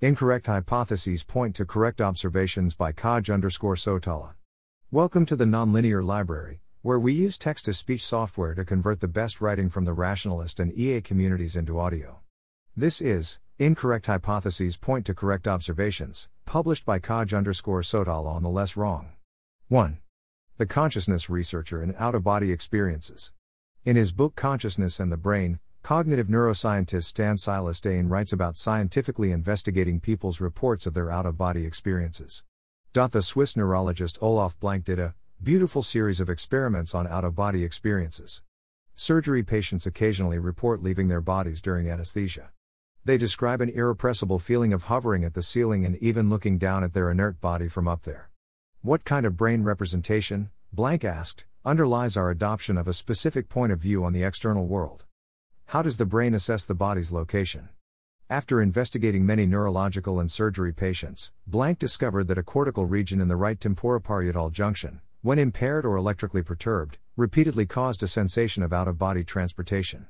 Incorrect hypotheses point to correct observations by Kaj underscore Sotala. Welcome to the Nonlinear Library, where we use text to speech software to convert the best writing from the rationalist and EA communities into audio. This is Incorrect Hypotheses Point to Correct Observations, published by Kaj underscore Sotala on the Less Wrong. 1. The Consciousness Researcher and Out of Body Experiences. In his book Consciousness and the Brain, Cognitive neuroscientist Stanislas Dehaene writes about scientifically investigating people's reports of their out of body experiences. The Swiss neurologist Olaf Blanke did a beautiful series of experiments on out of body experiences. Surgery patients occasionally report leaving their bodies during anesthesia. They describe an irrepressible feeling of hovering at the ceiling and even looking down at their inert body from up there. What kind of brain representation, Blanke asked, underlies our adoption of a specific point of view on the external world? How does the brain assess the body's location? After investigating many neurological and surgery patients, Blanke discovered that a cortical region in the right temporoparietal junction, when impaired or electrically perturbed, repeatedly caused a sensation of out of body transportation.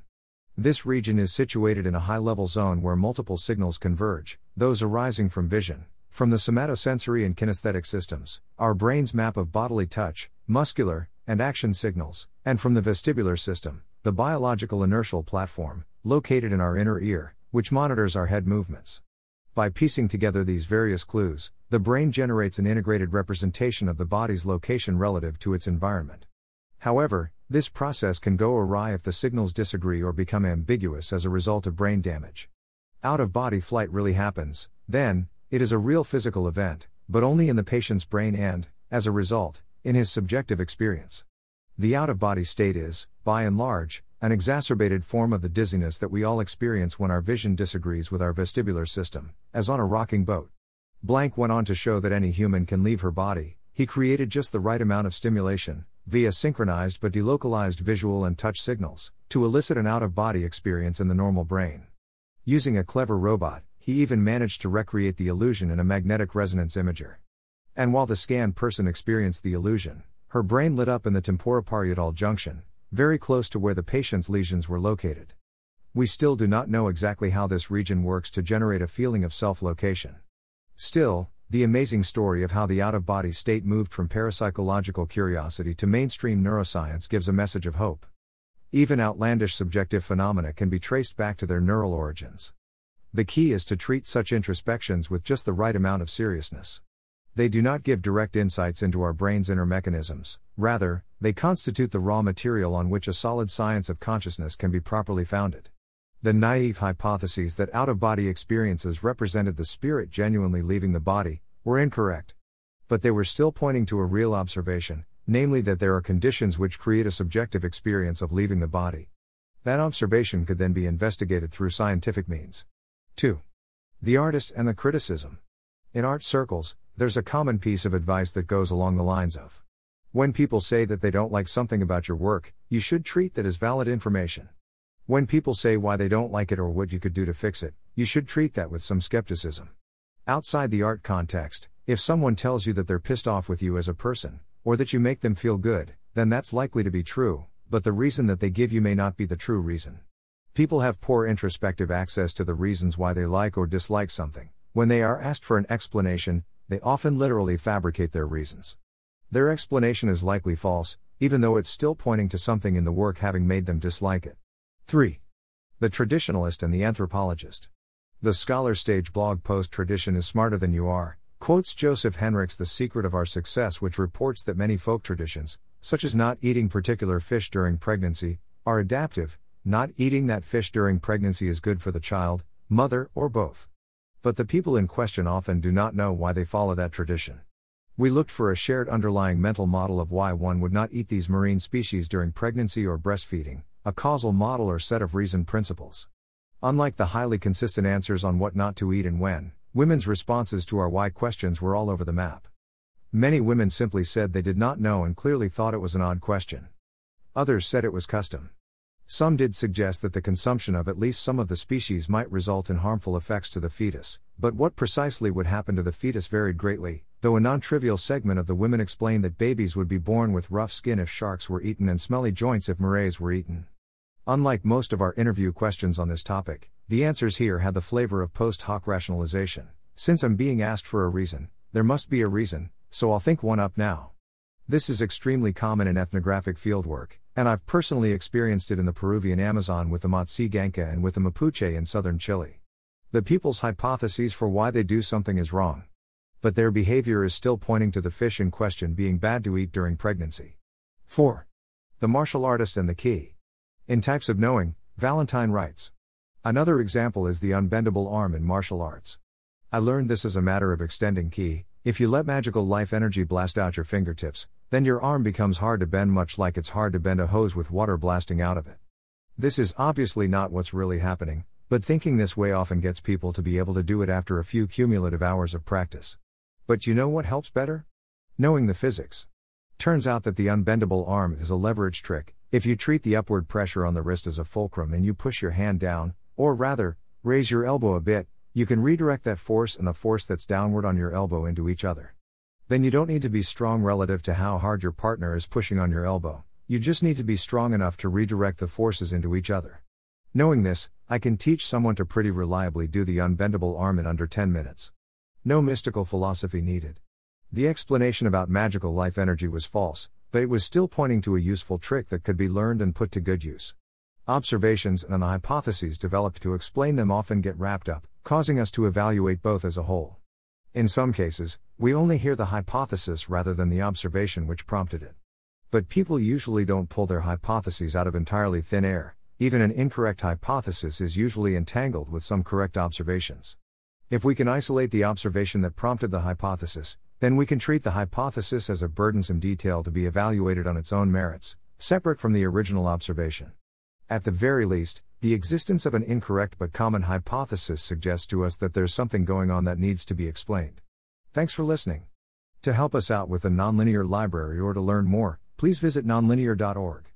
This region is situated in a high level zone where multiple signals converge, those arising from vision, from the somatosensory and kinesthetic systems, our brain's map of bodily touch, muscular, and action signals, and from the vestibular system, the biological inertial platform, located in our inner ear, which monitors our head movements. By piecing together these various clues, the brain generates an integrated representation of the body's location relative to its environment. However, this process can go awry if the signals disagree or become ambiguous as a result of brain damage. Out of body flight really happens, then, it is a real physical event, but only in the patient's brain and, as a result, in his subjective experience. The out of body state is, by and large, an exacerbated form of the dizziness that we all experience when our vision disagrees with our vestibular system, as on a rocking boat. Blanke went on to show that any human can leave her body, he created just the right amount of stimulation, via synchronized but delocalized visual and touch signals, to elicit an out of body experience in the normal brain. Using a clever robot, he even managed to recreate the illusion in a magnetic resonance imager. And while the scanned person experienced the illusion, her brain lit up in the temporoparietal junction, very close to where the patient's lesions were located. We still do not know exactly how this region works to generate a feeling of self location. Still, the amazing story of how the out of body state moved from parapsychological curiosity to mainstream neuroscience gives a message of hope. Even outlandish subjective phenomena can be traced back to their neural origins. The key is to treat such introspections with just the right amount of seriousness. They do not give direct insights into our brain's inner mechanisms, rather, they constitute the raw material on which a solid science of consciousness can be properly founded. The naive hypotheses that out of body experiences represented the spirit genuinely leaving the body were incorrect. But they were still pointing to a real observation, namely that there are conditions which create a subjective experience of leaving the body. That observation could then be investigated through scientific means. 2. The artist and the criticism. In art circles, there's a common piece of advice that goes along the lines of When people say that they don't like something about your work, you should treat that as valid information. When people say why they don't like it or what you could do to fix it, you should treat that with some skepticism. Outside the art context, if someone tells you that they're pissed off with you as a person, or that you make them feel good, then that's likely to be true, but the reason that they give you may not be the true reason. People have poor introspective access to the reasons why they like or dislike something. When they are asked for an explanation, they often literally fabricate their reasons. Their explanation is likely false, even though it's still pointing to something in the work having made them dislike it. 3. The traditionalist and the anthropologist. The scholar stage blog post Tradition is Smarter Than You Are quotes Joseph Henrich's The Secret of Our Success, which reports that many folk traditions, such as not eating particular fish during pregnancy, are adaptive, not eating that fish during pregnancy is good for the child, mother, or both. But the people in question often do not know why they follow that tradition. We looked for a shared underlying mental model of why one would not eat these marine species during pregnancy or breastfeeding, a causal model or set of reason principles. Unlike the highly consistent answers on what not to eat and when, women's responses to our why questions were all over the map. Many women simply said they did not know and clearly thought it was an odd question. Others said it was custom. Some did suggest that the consumption of at least some of the species might result in harmful effects to the fetus, but what precisely would happen to the fetus varied greatly, though a non trivial segment of the women explained that babies would be born with rough skin if sharks were eaten and smelly joints if morays were eaten. Unlike most of our interview questions on this topic, the answers here had the flavor of post hoc rationalization, Since I'm being asked for a reason, there must be a reason, so I'll think one up now. This is extremely common in ethnographic fieldwork, and I've personally experienced it in the Peruvian Amazon with the Matsigenka and with the Mapuche in southern Chile. The people's hypotheses for why they do something is wrong. But their behavior is still pointing to the fish in question being bad to eat during pregnancy. 4. The martial artist and the ki. In Types of Knowing, Valentine writes Another example is the unbendable arm in martial arts. I learned this as a matter of extending ki. If you let magical life energy blast out your fingertips, then your arm becomes hard to bend, much like it's hard to bend a hose with water blasting out of it. This is obviously not what's really happening, but thinking this way often gets people to be able to do it after a few cumulative hours of practice. But you know what helps better? Knowing the physics. Turns out that the unbendable arm is a leverage trick. If you treat the upward pressure on the wrist as a fulcrum and you push your hand down, or rather, raise your elbow a bit, you can redirect that force and the force that's downward on your elbow into each other. Then you don't need to be strong relative to how hard your partner is pushing on your elbow, you just need to be strong enough to redirect the forces into each other. Knowing this, I can teach someone to pretty reliably do the unbendable arm in under 10 minutes. No mystical philosophy needed. The explanation about magical life energy was false, but it was still pointing to a useful trick that could be learned and put to good use. Observations and the hypotheses developed to explain them often get wrapped up, causing us to evaluate both as a whole. In some cases, we only hear the hypothesis rather than the observation which prompted it. But people usually don't pull their hypotheses out of entirely thin air, even an incorrect hypothesis is usually entangled with some correct observations. If we can isolate the observation that prompted the hypothesis, then we can treat the hypothesis as a burdensome detail to be evaluated on its own merits, separate from the original observation. At the very least, the existence of an incorrect but common hypothesis suggests to us that there's something going on that needs to be explained. Thanks for listening. To help us out with the Nonlinear Library or to learn more, please visit nonlinear.org.